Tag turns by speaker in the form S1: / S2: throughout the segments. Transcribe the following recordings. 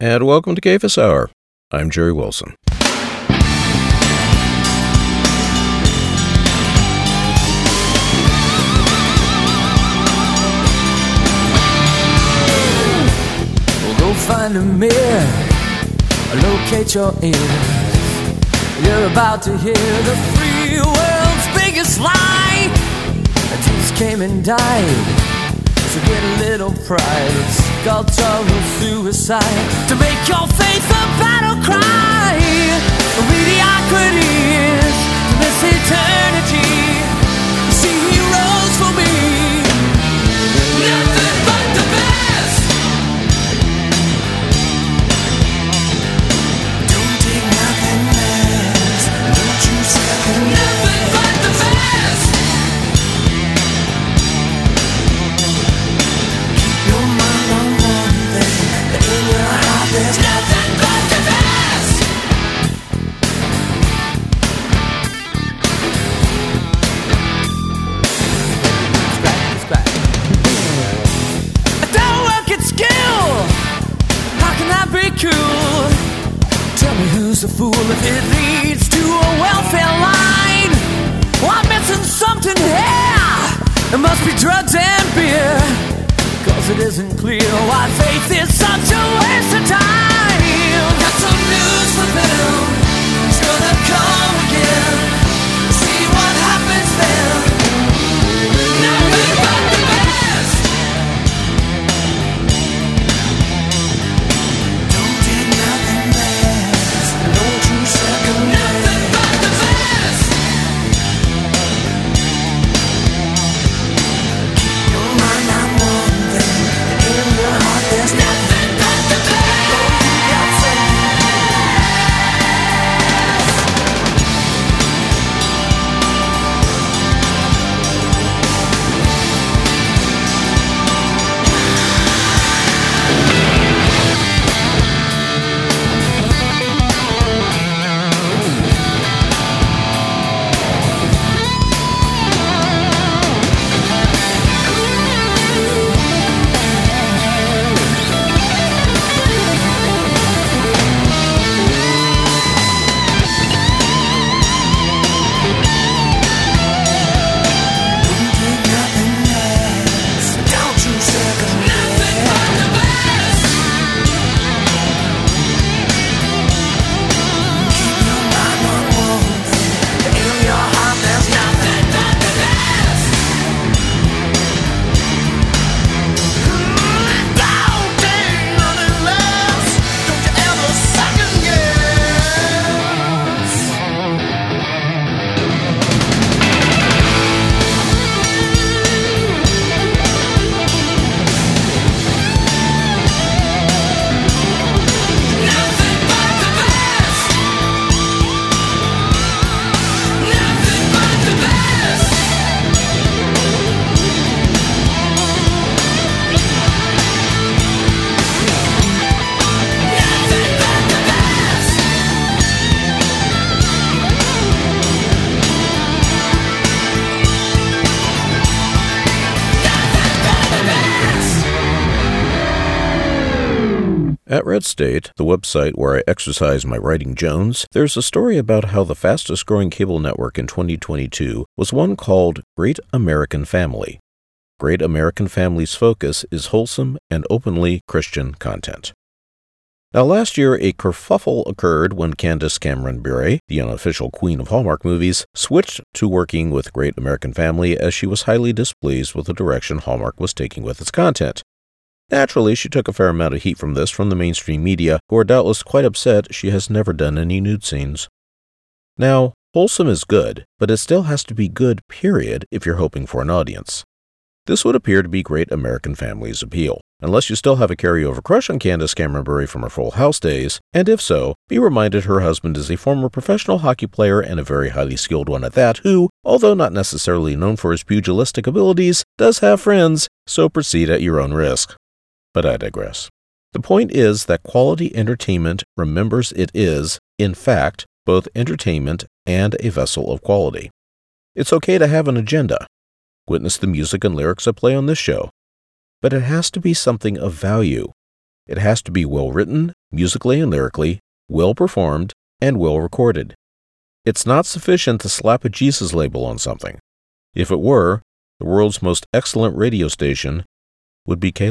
S1: and welcome to Cephas Hour. I'm Jerry Wilson.
S2: Go find a mirror, locate your ears. You're about to hear the free world's biggest lie. Jesus came and died, so get a little pride. It's cultural suicide to make your faith a battle cry. Mediocrity is to miss eternity. See, he rose for me. It isn't clear why faith is such a waste of time. News
S1: State, the website where I exercise my writing Jones, there's a story about how the fastest growing cable network in 2022 was one called Great American Family. Great American Family's focus is wholesome and openly Christian content. Now, last year, a kerfuffle occurred when Candace Cameron Bure, the unofficial queen of Hallmark movies, switched to working with Great American Family as she was highly displeased with the direction Hallmark was taking with its content. Naturally, she took a fair amount of heat from this from the mainstream media, who are doubtless quite upset she has never done any nude scenes. Now, wholesome is good, but it still has to be good, period, if you're hoping for an audience. This would appear to be Great American Family's appeal, unless you still have a carryover crush on Candace Cameron Bure from her Full House days, and if so, be reminded her husband is a former professional hockey player and a very highly skilled one at that, who, although not necessarily known for his pugilistic abilities, does have friends, so proceed at your own risk. But I digress. The point is that quality entertainment remembers it is, in fact, both entertainment and a vessel of quality. It's okay to have an agenda. Witness the music and lyrics I play on this show. But it has to be something of value. It has to be well written, musically and lyrically, well performed, and well recorded. It's not sufficient to slap a Jesus label on something. If it were, the world's most excellent radio station would be K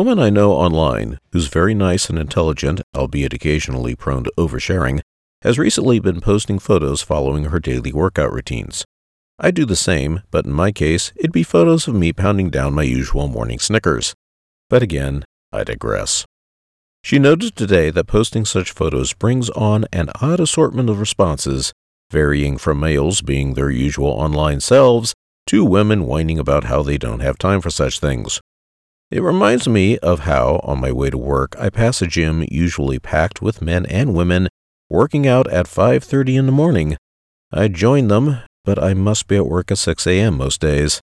S1: woman I know online, who's very nice and intelligent, albeit occasionally prone to oversharing, has recently been posting photos following her daily workout routines. I do the same, but in my case, it'd be photos of me pounding down my usual morning Snickers. But again, I digress. She noted today that posting such photos brings on an odd assortment of responses, varying from males being their usual online selves to women whining about how they don't have time for such things. It reminds me of how, on my way to work, I pass a gym usually packed with men and women working out at 5:30 in the morning. I join them, but I must be at work at 6 a.m. most days.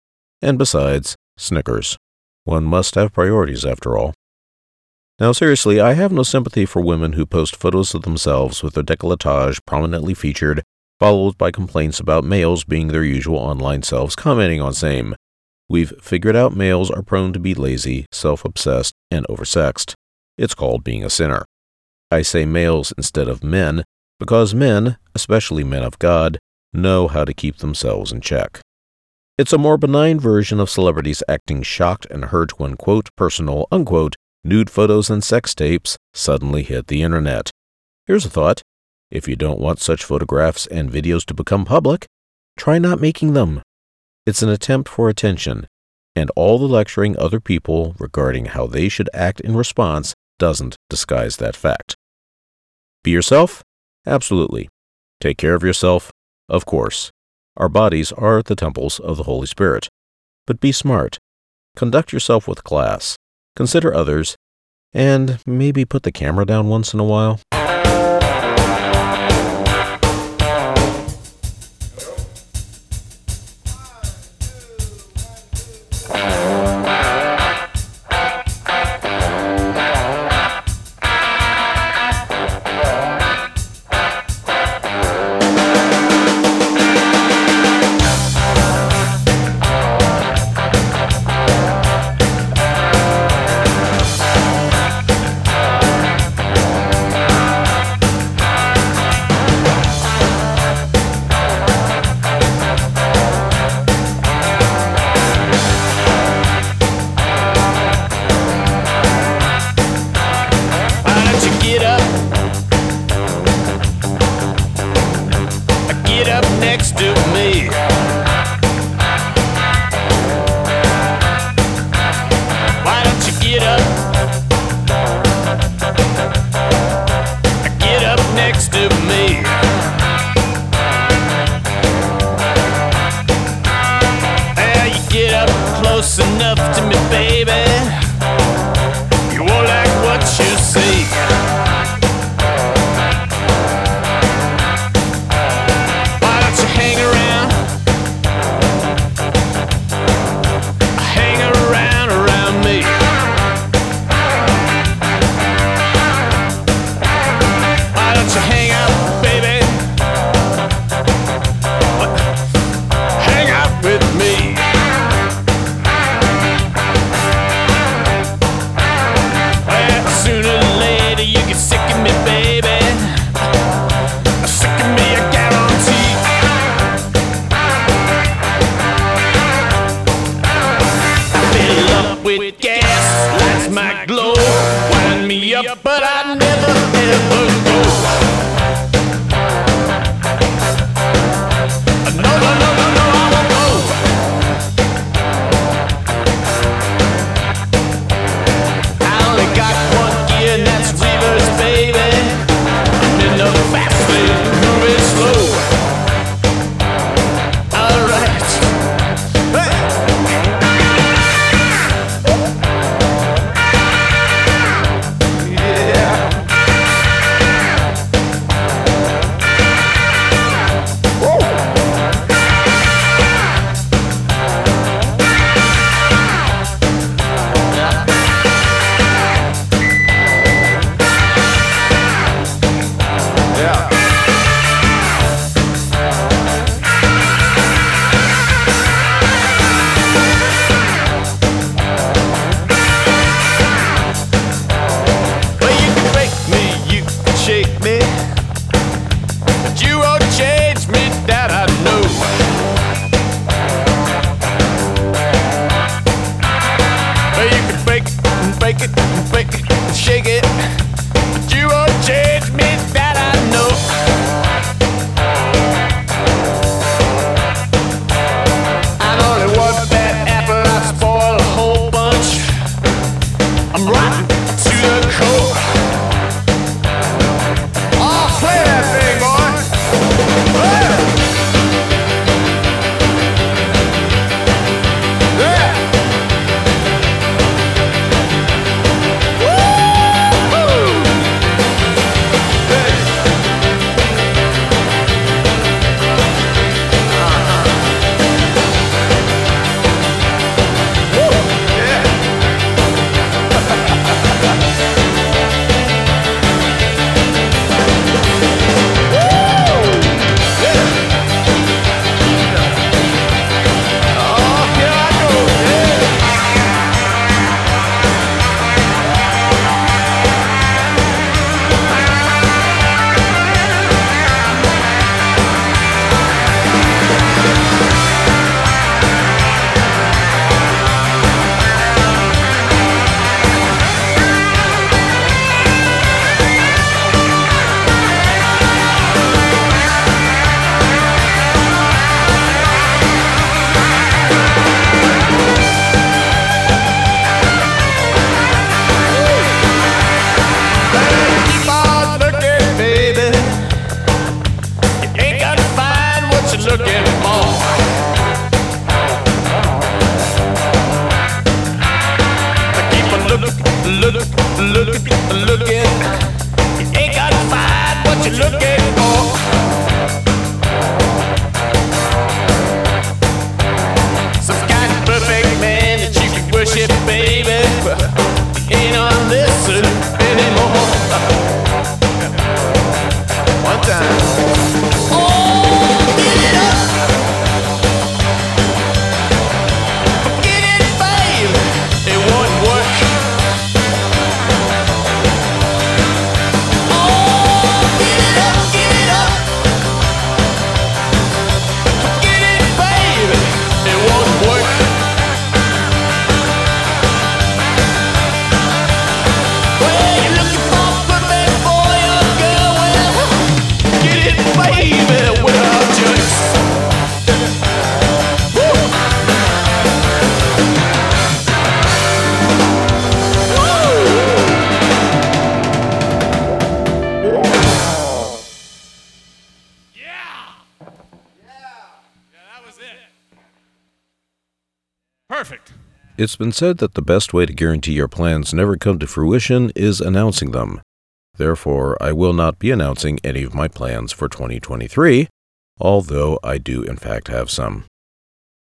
S1: And besides, Snickers. One must have priorities after all. Now, seriously, I have no sympathy for women who post photos of themselves with their decolletage prominently featured, followed by complaints about males being their usual online selves, commenting on same. We've figured out males are prone to be lazy, self obsessed, and oversexed. It's called being a sinner. I say males instead of men because men, especially men of God, know how to keep themselves in check. It's a more benign version of celebrities acting shocked and hurt when, quote, personal, unquote, nude photos and sex tapes suddenly hit the internet. Here's a thought if you don't want such photographs and videos to become public, try not making them. It's an attempt for attention, and all the lecturing other people regarding how they should act in response doesn't disguise that fact. Be yourself? Absolutely. Take care of yourself? Of course. Our bodies are the temples of the Holy Spirit. But be smart. Conduct yourself with class. Consider others. And maybe put the camera down once in a while. It's been said that the best way to guarantee your plans never come to fruition is announcing them. Therefore, I will not be announcing any of my plans for 2023, although I do in fact have some.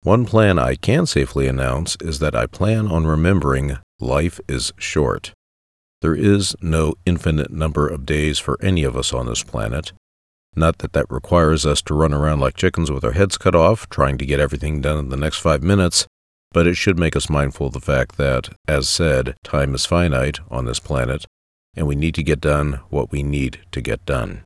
S1: One plan I can safely announce is that I plan on remembering life is short. There is no infinite number of days for any of us on this planet. Not that that requires us to run around like chickens with our heads cut off, trying to get everything done in the next five minutes, but it should make us mindful of the fact that, as said, time is finite on this planet, and we need to get done what we need to get done.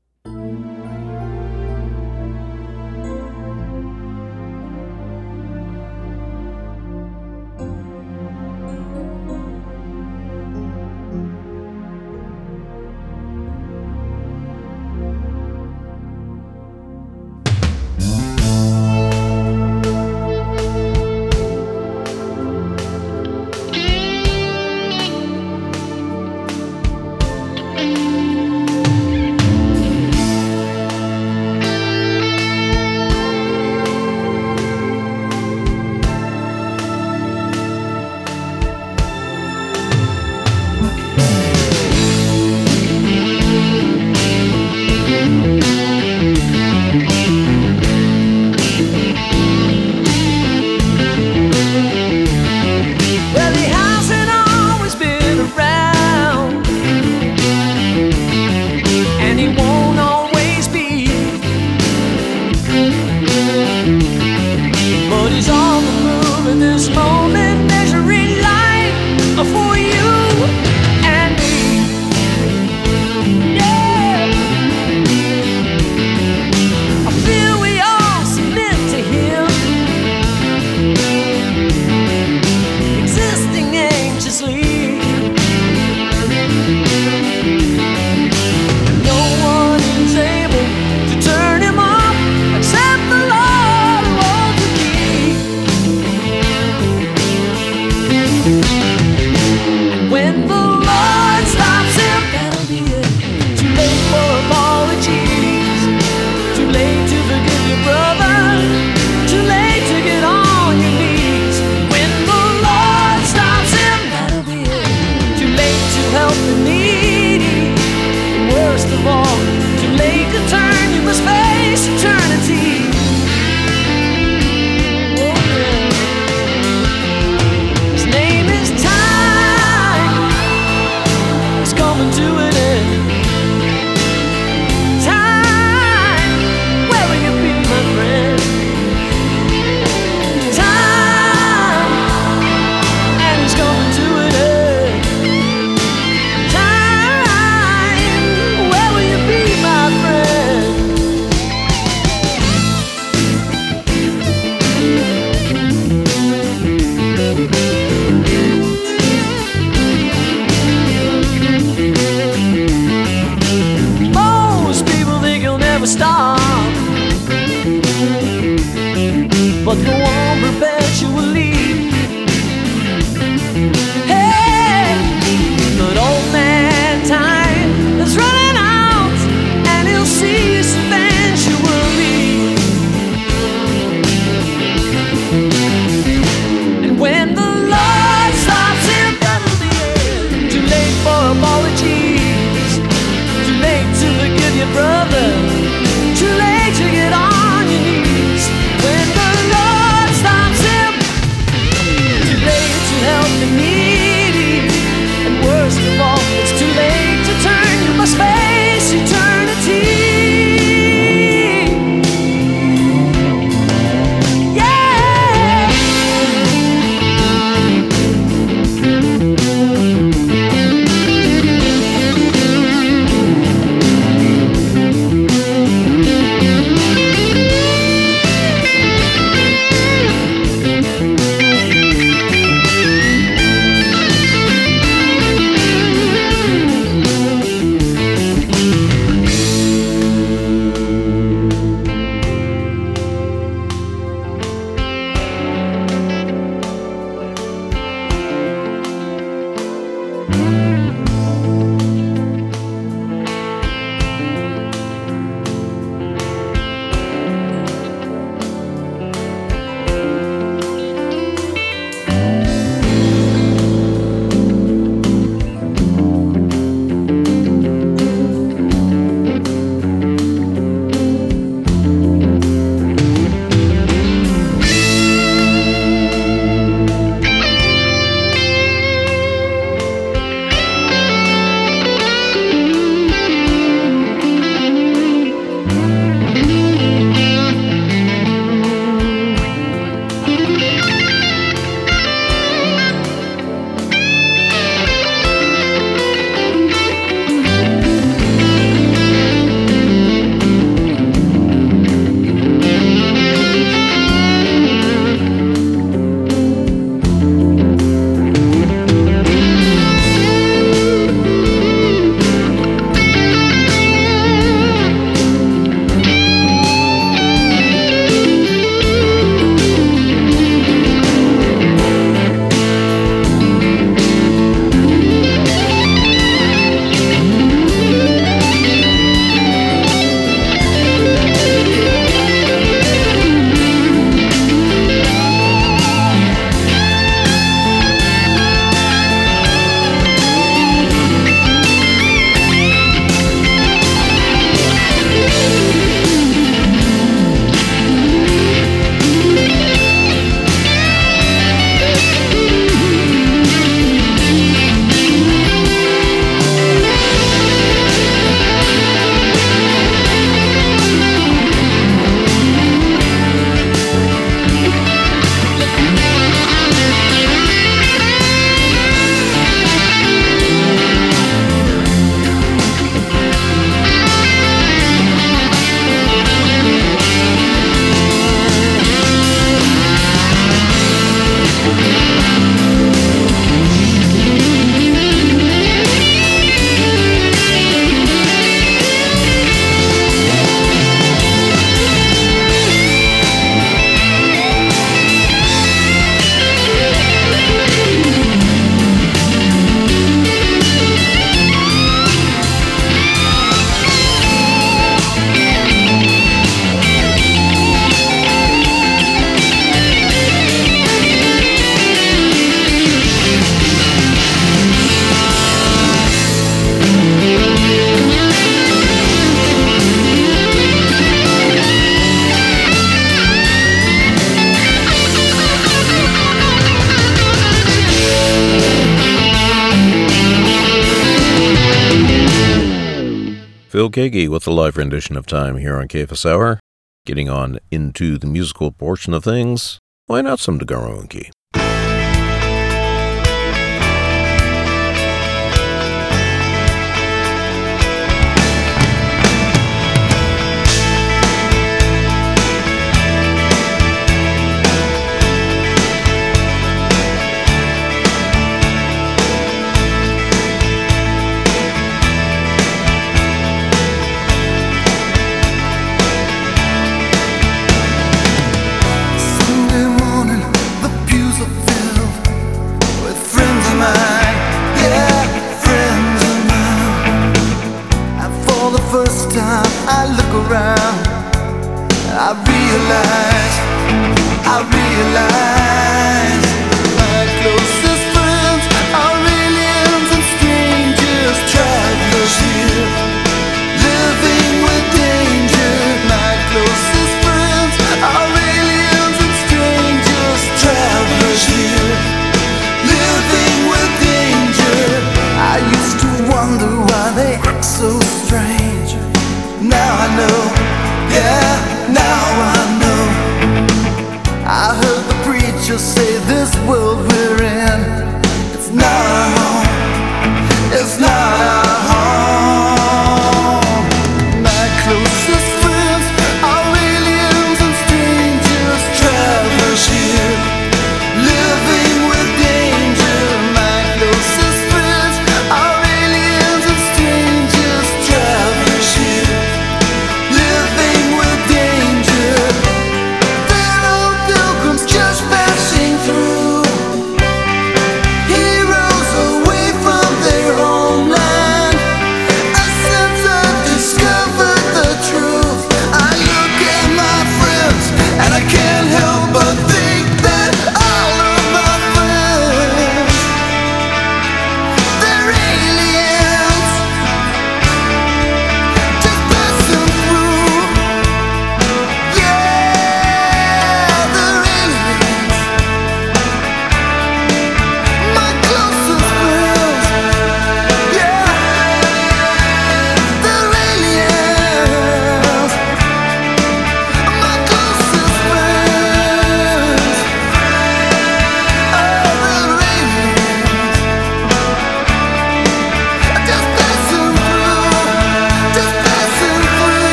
S3: edition of
S1: Time here on Cephas Hour. Getting on into the musical portion of things, why not some
S4: DeGarmo and Key?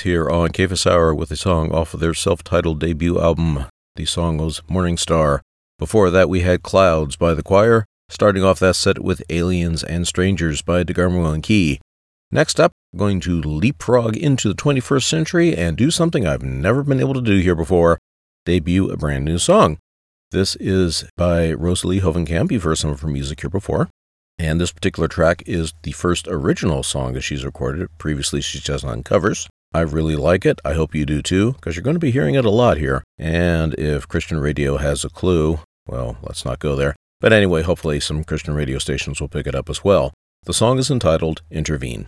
S4: Here
S1: on Cephas Hour with a song off of their self titled debut album. The song was Morning Star. Before that, we had Clouds by the Choir, starting off that set with Aliens and Strangers by DeGarmo and Key. Next up, I'm going to leapfrog into the 21st century and do something I've never been able to do here before debut a brand new song. This is by Rosalie Hovenkamp. You've heard some of her music here before. And this particular track is the first original song that she's recorded. Previously, she's just on covers. I really like it. I hope you do too, because you're going to be hearing it a lot here. And if Christian radio has a clue, well, let's not go there. But anyway, hopefully some Christian radio stations will pick it up as well. The song is entitled Intervene.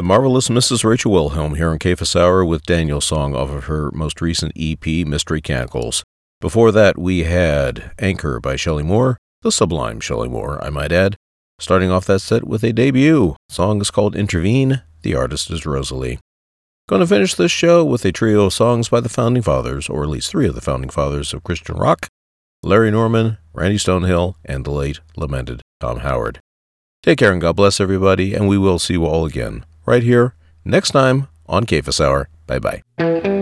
S5: The
S1: marvelous Mrs. Rachel Wilhelm here on Cephas Hour with Daniel's song off of her most recent EP, Mystery Canticles. Before that, we had Anchor by Shelley Moore, the sublime Shelley Moore, I might add. Starting off that set with a debut. The song is called Intervene. The artist is Rosalie. Going to finish this show with a trio of songs by the founding fathers, or at least three of the founding fathers of Christian rock Larry Norman, Randy Stonehill, and the late lamented Tom Howard. Take care and God bless everybody, and we will see you all again right here next time on Cephas Hour. Bye bye.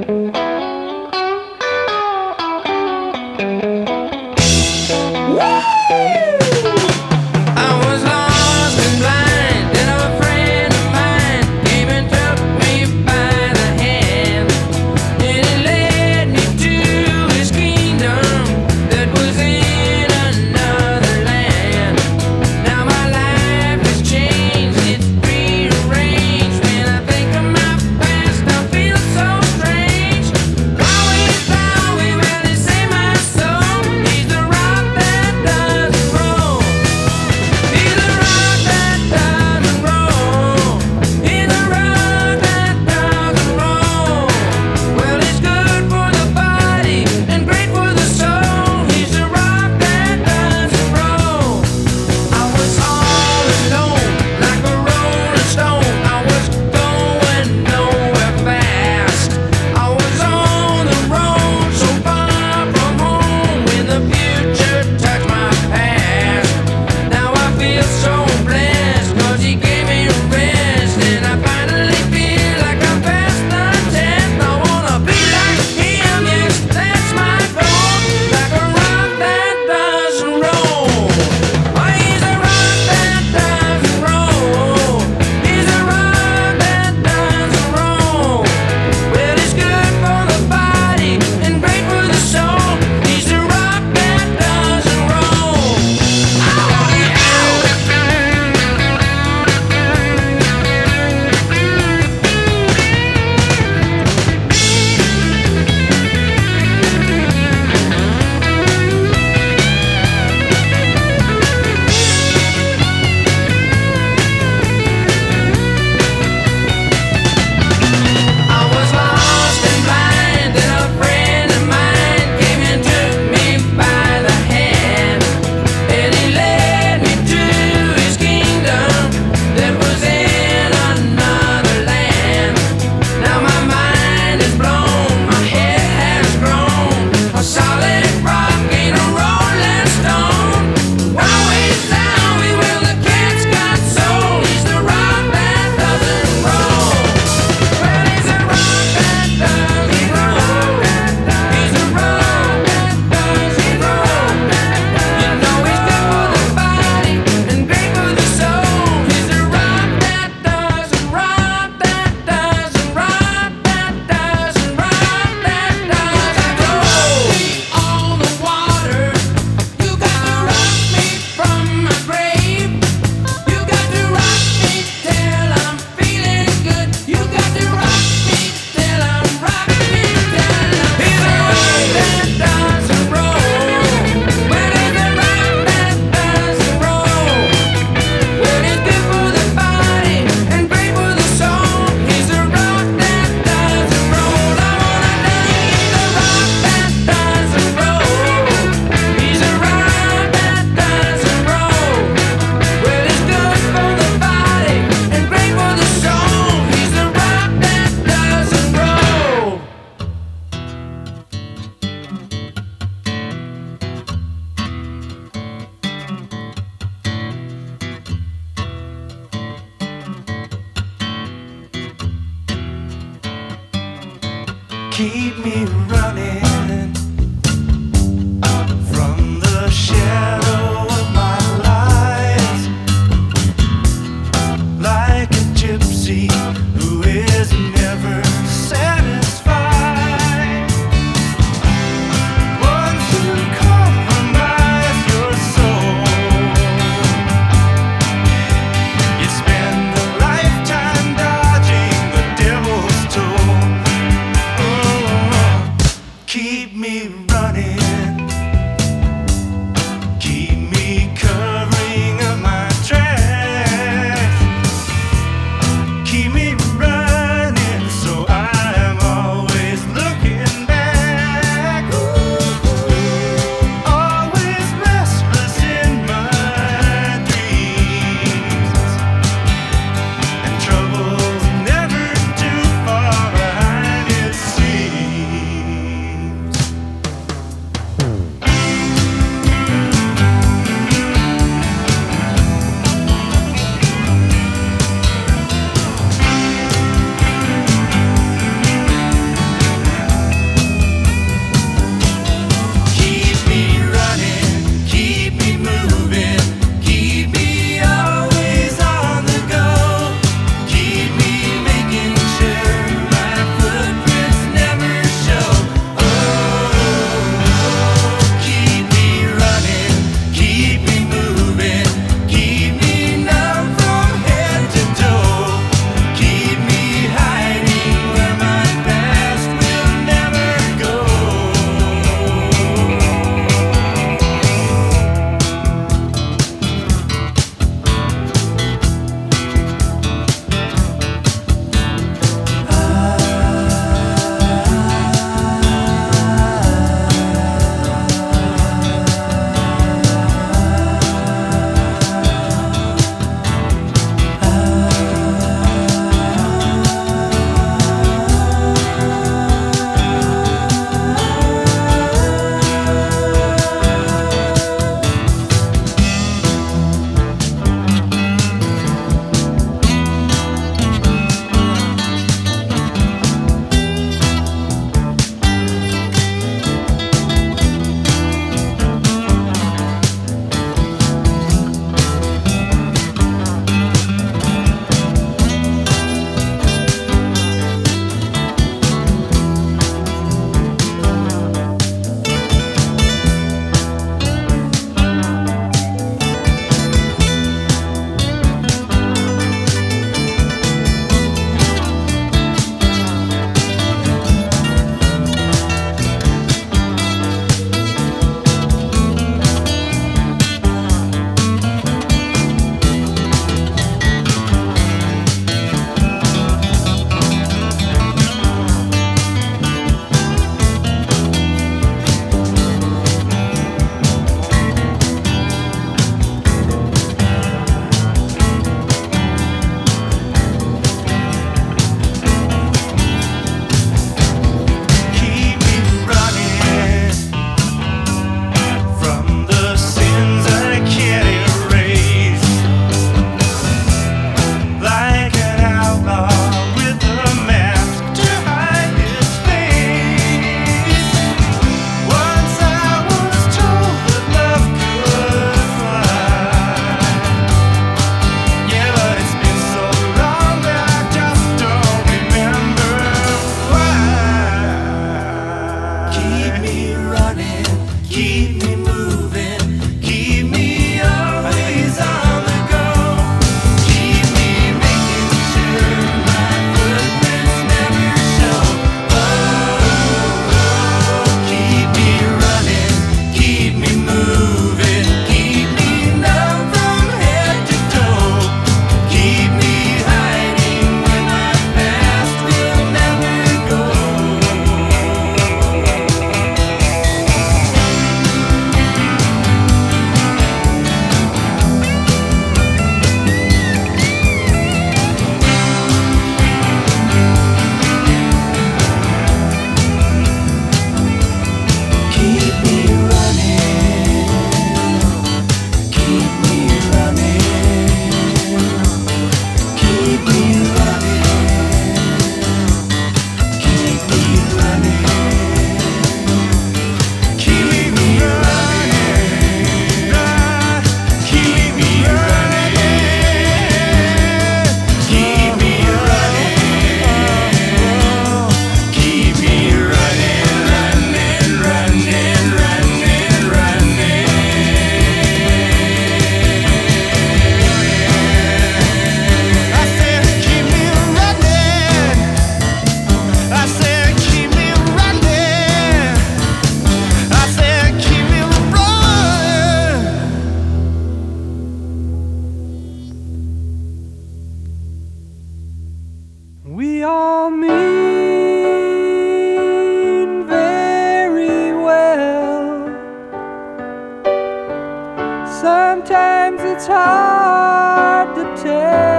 S2: Sometimes it's hard to tell.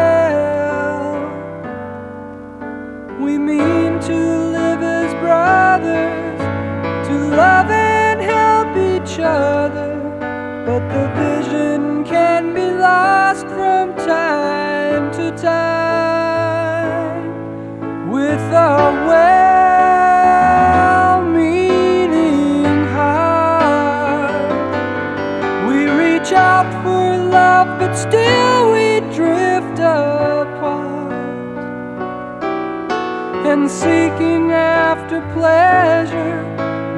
S2: pleasure.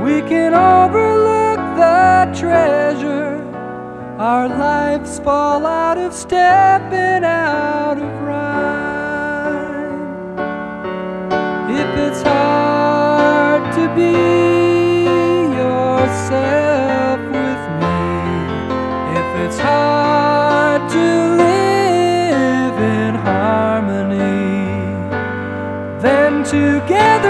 S2: We can overlook the treasure. Our lives fall out of step and out of rhyme. If it's hard to be yourself with me, if it's hard to live in harmony, then together.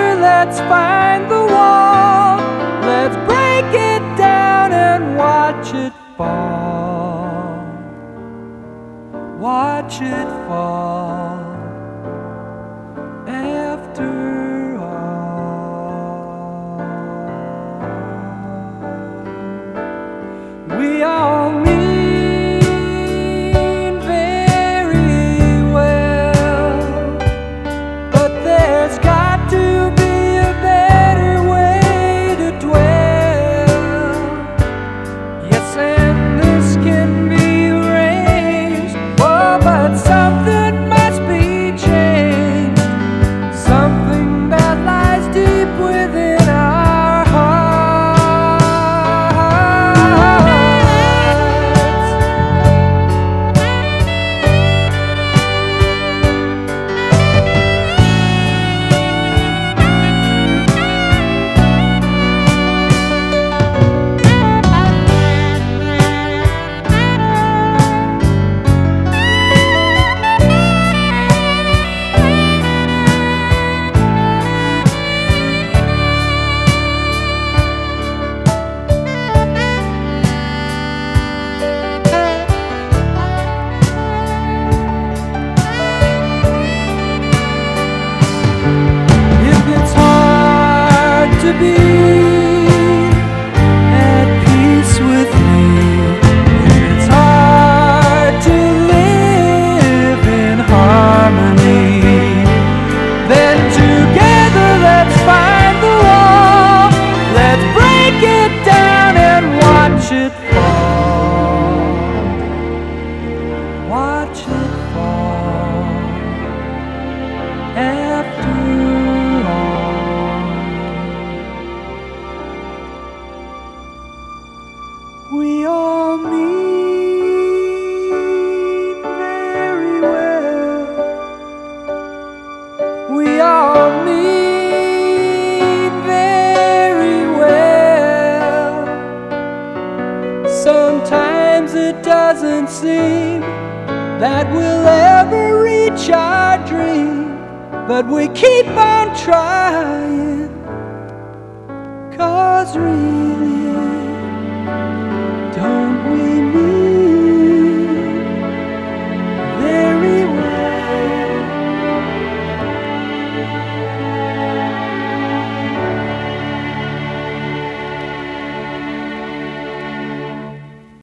S2: Let's find the wall. Let's break it down and watch it fall. Watch it fall.